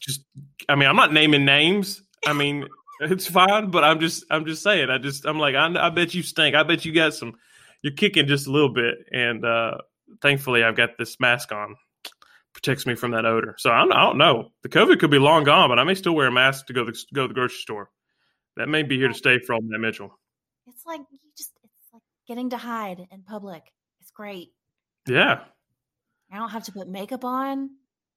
S1: just. I mean, I'm not naming names. I mean, it's fine, but I'm just, I'm just saying. I just, I'm like, I, I bet you stink. I bet you got some. You're kicking just a little bit, and uh, thankfully, I've got this mask on, protects me from that odor. So I don't, I don't know. The COVID could be long gone, but I may still wear a mask to go to, go to the grocery store. That may be here to stay for all that Mitchell.
S2: It's like you just it's like getting to hide in public. It's great.
S1: Yeah.
S2: I don't have to put makeup on.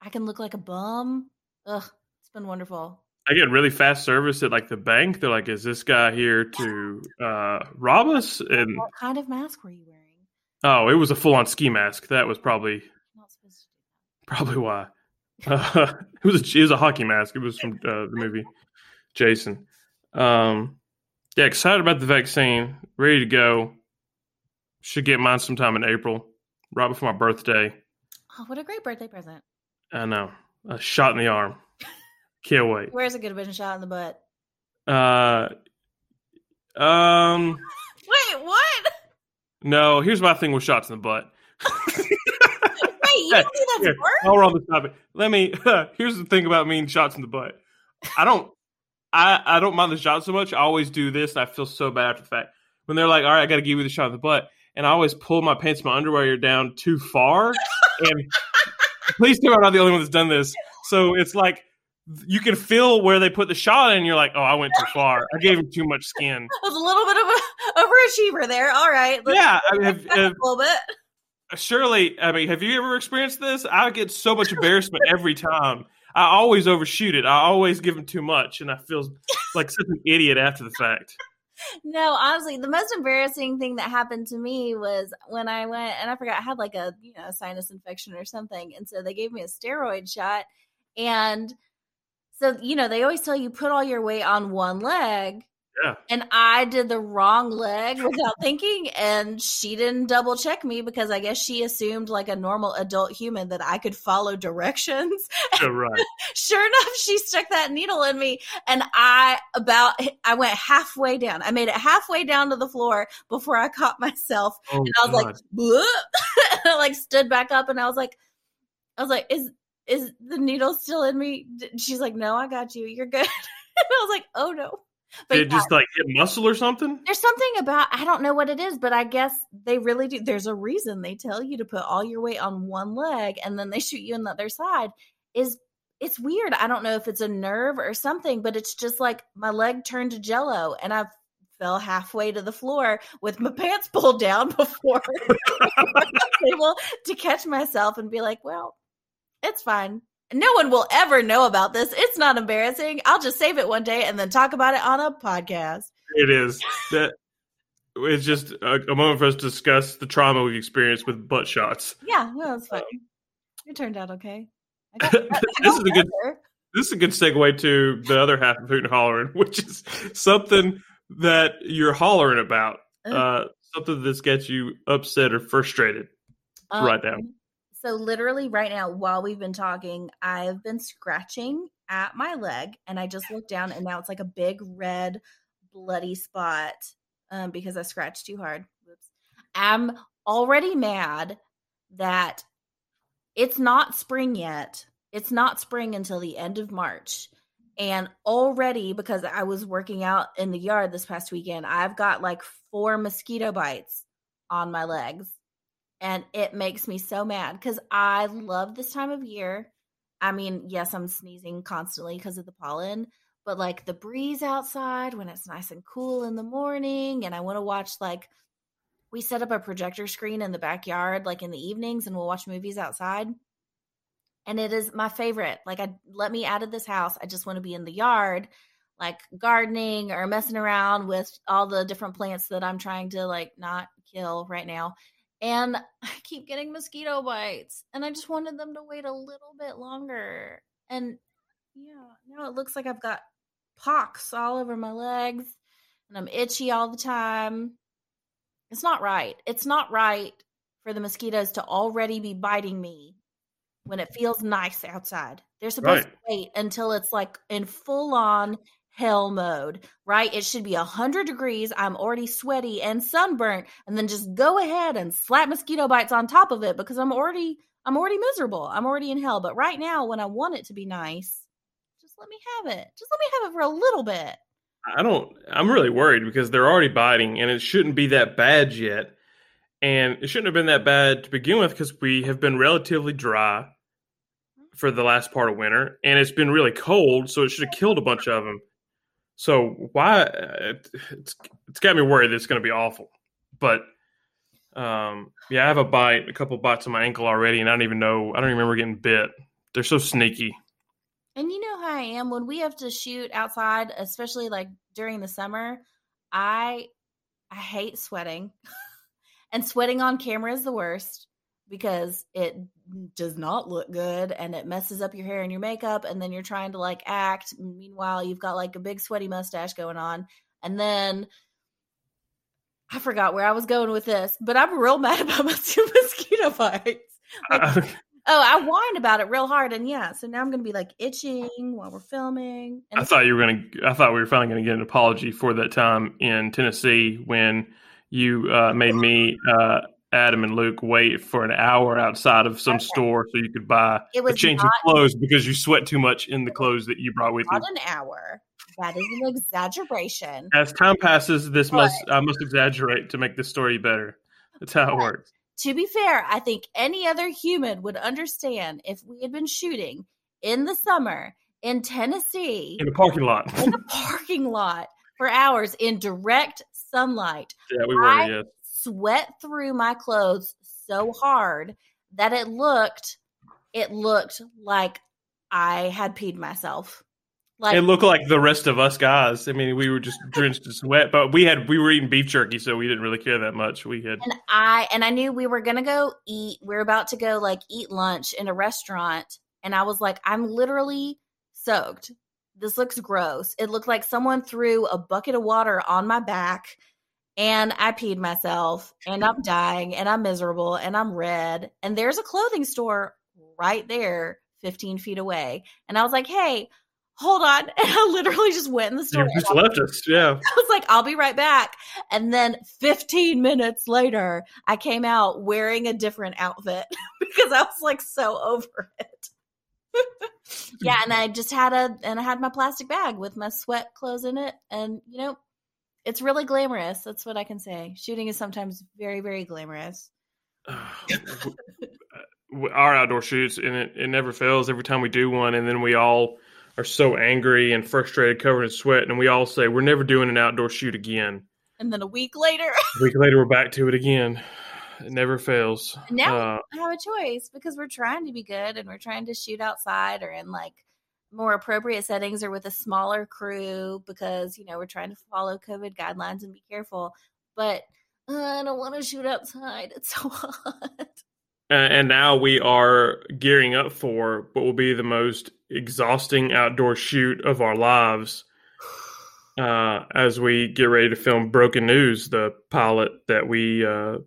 S2: I can look like a bum. Ugh, it's been wonderful.
S1: I get really fast service at like the bank. They're like, "Is this guy here to uh, rob us?" And
S2: What kind of mask were you wearing?
S1: oh, it was a full on ski mask. That was probably
S2: You're not supposed to do
S1: probably why. Uh, it was a, it was a hockey mask. It was from uh, the movie Jason. Um, yeah, excited about the vaccine. Ready to go. Should get mine sometime in April, right before my birthday.
S2: Oh, what a great birthday present.
S1: I know. A shot in the arm. Can't wait.
S2: Where's a good been shot in the butt?
S1: Uh, um.
S2: Wait, what?
S1: No, here's my thing with shots in the butt.
S2: You don't think that's
S1: Here, while we're on topic, let me. here's the thing about me and shots in the butt. I don't. I I don't mind the shot so much. I always do this, and I feel so bad after the fact when they're like, "All right, I got to give you the shot in the butt," and I always pull my pants, my underwear down too far. and please tell me I'm not the only one that's done this. So it's like you can feel where they put the shot in. And you're like, "Oh, I went too far. I gave him too much skin."
S2: I was a little bit of a overachiever there. All right.
S1: Yeah, I mean, have,
S2: back
S1: have,
S2: a little bit.
S1: Surely i mean have you ever experienced this? I get so much embarrassment every time. I always overshoot it. I always give them too much and i feel like such an idiot after the fact.
S2: No, honestly, the most embarrassing thing that happened to me was when I went and I forgot I had like a you know sinus infection or something, and so they gave me a steroid shot, and so you know they always tell you put all your weight on one leg.
S1: Yeah.
S2: And I did the wrong leg without thinking, and she didn't double check me because I guess she assumed, like a normal adult human, that I could follow directions.
S1: right
S2: sure enough, she stuck that needle in me, and I about I went halfway down. I made it halfway down to the floor before I caught myself,
S1: oh,
S2: and I was like,
S1: God.
S2: "Bleh." I like stood back up, and I was like, I was like, is is the needle still in me? She's like, no, I got you. You're good. and I was like, oh no. But
S1: it
S2: yeah,
S1: just like hit muscle or something
S2: there's something about I don't know what it is, but I guess they really do. There's a reason they tell you to put all your weight on one leg and then they shoot you in the other side. Is it's weird. I don't know if it's a nerve or something, but it's just like my leg turned to jello and I fell halfway to the floor with my pants pulled down before I was able to catch myself and be like, well, it's fine. No one will ever know about this. It's not embarrassing. I'll just save it one day and then talk about it on a podcast.
S1: It is that it's just a, a moment for us to discuss the trauma we've experienced with butt shots.
S2: Yeah, no, it's fine. It turned out okay. I
S1: got, this is a good. This is a good segue to the other half of Hoot and Hollering, which is something that you're hollering about. Uh, something that's gets you upset or frustrated um, right now.
S2: So literally right now, while we've been talking, I've been scratching at my leg, and I just looked down, and now it's like a big red bloody spot um, because I scratched too hard. Oops. I'm already mad that it's not spring yet. It's not spring until the end of March. And already, because I was working out in the yard this past weekend, I've got like four mosquito bites on my legs. And it makes me so mad because I love this time of year. I mean, yes, I'm sneezing constantly because of the pollen, but like the breeze outside when it's nice and cool in the morning, and I want to watch like we set up a projector screen in the backyard like in the evenings and we'll watch movies outside. And it is my favorite. Like i let me out of this house. I just want to be in the yard like gardening or messing around with all the different plants that i'm trying to like not kill right now and i keep getting mosquito bites and i just wanted them to wait a little bit longer and yeah now it looks like i've got pox all over my legs and i'm itchy all the time it's not right. It's not right for the mosquitoes to already be biting me when it feels nice outside. They're supposed right. to wait until it's like in full on hell mode, right? It should be 100 degrees. I'm already sweaty and sunburnt and then just go ahead and slap mosquito bites on top of it because I'm already I'm already miserable. I'm already in hell. But right now when I want it to be nice, just let me have it. Just let me have it for a little bit.
S1: I don't. I'm really worried because they're already biting, and it shouldn't be that bad yet. And it shouldn't have been that bad to begin with because we have been relatively dry for the last part of winter, and it's been really cold, so it should have killed a bunch of them. So why? It's it's got me worried that it's going to be awful. But um, yeah, I have a bite, a couple bites on my ankle already, and I don't even know. I don't remember getting bit. They're so sneaky.
S2: And you know how I am when we have to shoot outside, especially like during the summer. I I hate sweating. and sweating on camera is the worst because it does not look good and it messes up your hair and your makeup and then you're trying to like act meanwhile you've got like a big sweaty mustache going on and then I forgot where I was going with this, but I'm real mad about my two mosquito bites. Like, Oh, I whined about it real hard, and yeah, so now I'm going to be like itching while we're filming.
S1: I thought you were going to. I thought we were finally going to get an apology for that time in Tennessee when you uh, made me, uh, Adam, and Luke wait for an hour outside of some okay. store so you could buy a change of clothes because you sweat too much in the clothes that you brought with
S2: not
S1: you.
S2: Not an hour. That is an exaggeration.
S1: As time passes, this but, must I must exaggerate to make the story better. That's how it works
S2: to be fair, I think any other human would understand if we had been shooting in the summer in Tennessee
S1: in a parking lot.
S2: in a parking lot for hours in direct sunlight.
S1: Yeah, we were, I yeah.
S2: Sweat through my clothes so hard that it looked it looked like I had peed myself.
S1: Like it looked like the rest of us guys. I mean, we were just drenched in sweat, but we had we were eating beef jerky, so we didn't really care that much. We had
S2: and I and I knew we were gonna go eat. We are about to go like eat lunch in a restaurant, and I was like, I'm literally soaked. This looks gross. It looked like someone threw a bucket of water on my back, and I peed myself, and I'm dying, and I'm miserable, and I'm red. And there's a clothing store right there, 15 feet away, and I was like, hey hold on. And I literally just went in the store.
S1: You just left us. Yeah.
S2: I was like, I'll be right back. And then 15 minutes later, I came out wearing a different outfit because I was like so over it. yeah. And I just had a, and I had my plastic bag with my sweat clothes in it. And, you know, it's really glamorous. That's what I can say. Shooting is sometimes very, very glamorous.
S1: Our outdoor shoots, and it, it never fails every time we do one. And then we all, are so angry and frustrated, covered in sweat, and we all say we're never doing an outdoor shoot again.
S2: And then a week later,
S1: a week later, we're back to it again. It never fails.
S2: Now
S1: Uh,
S2: we have a choice because we're trying to be good and we're trying to shoot outside or in like more appropriate settings or with a smaller crew because you know we're trying to follow COVID guidelines and be careful. But uh, I don't want to shoot outside. It's so hot.
S1: and, and now we are gearing up for what will be the most exhausting outdoor shoot of our lives uh, as we get ready to film Broken News, the pilot that we uh,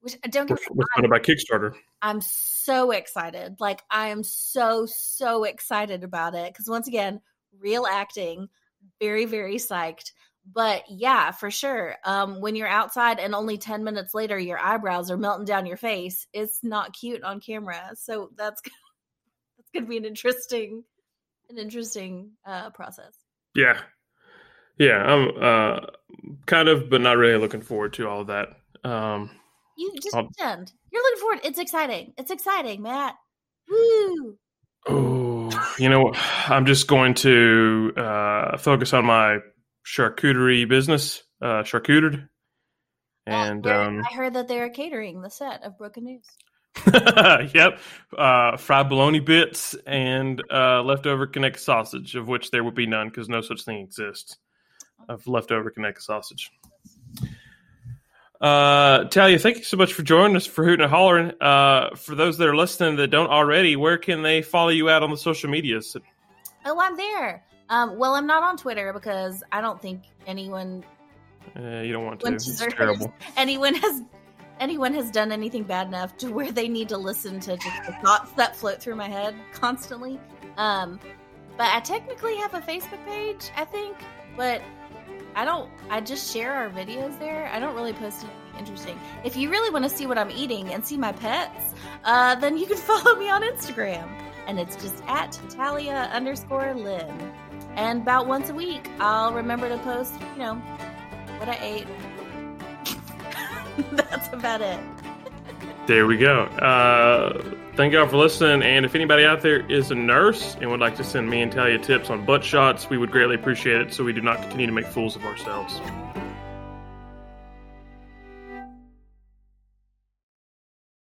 S2: Which uh, don't get
S1: was funded by Kickstarter.
S2: I'm so excited. Like I am so so excited about it because once again, real acting, very very psyched. But yeah, for sure. Um, when you're outside and only ten minutes later your eyebrows are melting down your face, it's not cute on camera. So that's that's gonna be an interesting an interesting uh, process.
S1: Yeah. Yeah, I'm uh, kind of, but not really looking forward to all of that. Um,
S2: You just
S1: Um,
S2: pretend you're looking forward. It's exciting. It's exciting, Matt. Woo!
S1: oh, you know, I'm just going to uh, focus on my charcuterie business, uh, charcutered. And
S2: Uh,
S1: um,
S2: I heard that they're catering the set of Broken News.
S1: yep, uh, fried bologna bits and uh, leftover Conecuh sausage, of which there would be none because no such thing exists of leftover Conecuh sausage. Uh, Talia, thank you so much for joining us for Hooting and Hollering. Uh, for those that are listening that don't already, where can they follow you out on the social medias?
S2: Oh, I'm there. Um, well, I'm not on Twitter because I don't think anyone
S1: Uh, you don't want to. It's terrible.
S2: anyone has anyone has done anything bad enough to where they need to listen to just the thoughts that float through my head constantly. Um, but I technically have a Facebook page, I think, but I don't. I just share our videos there. I don't really post anything interesting. If you really want to see what I'm eating and see my pets, uh, then you can follow me on Instagram, and it's just at Talia underscore Lynn. And about once a week, I'll remember to post, you know, what I ate. That's about it.
S1: There we go. Uh, thank y'all for listening. And if anybody out there is a nurse and would like to send me and Talia tips on butt shots, we would greatly appreciate it so we do not continue to make fools of ourselves.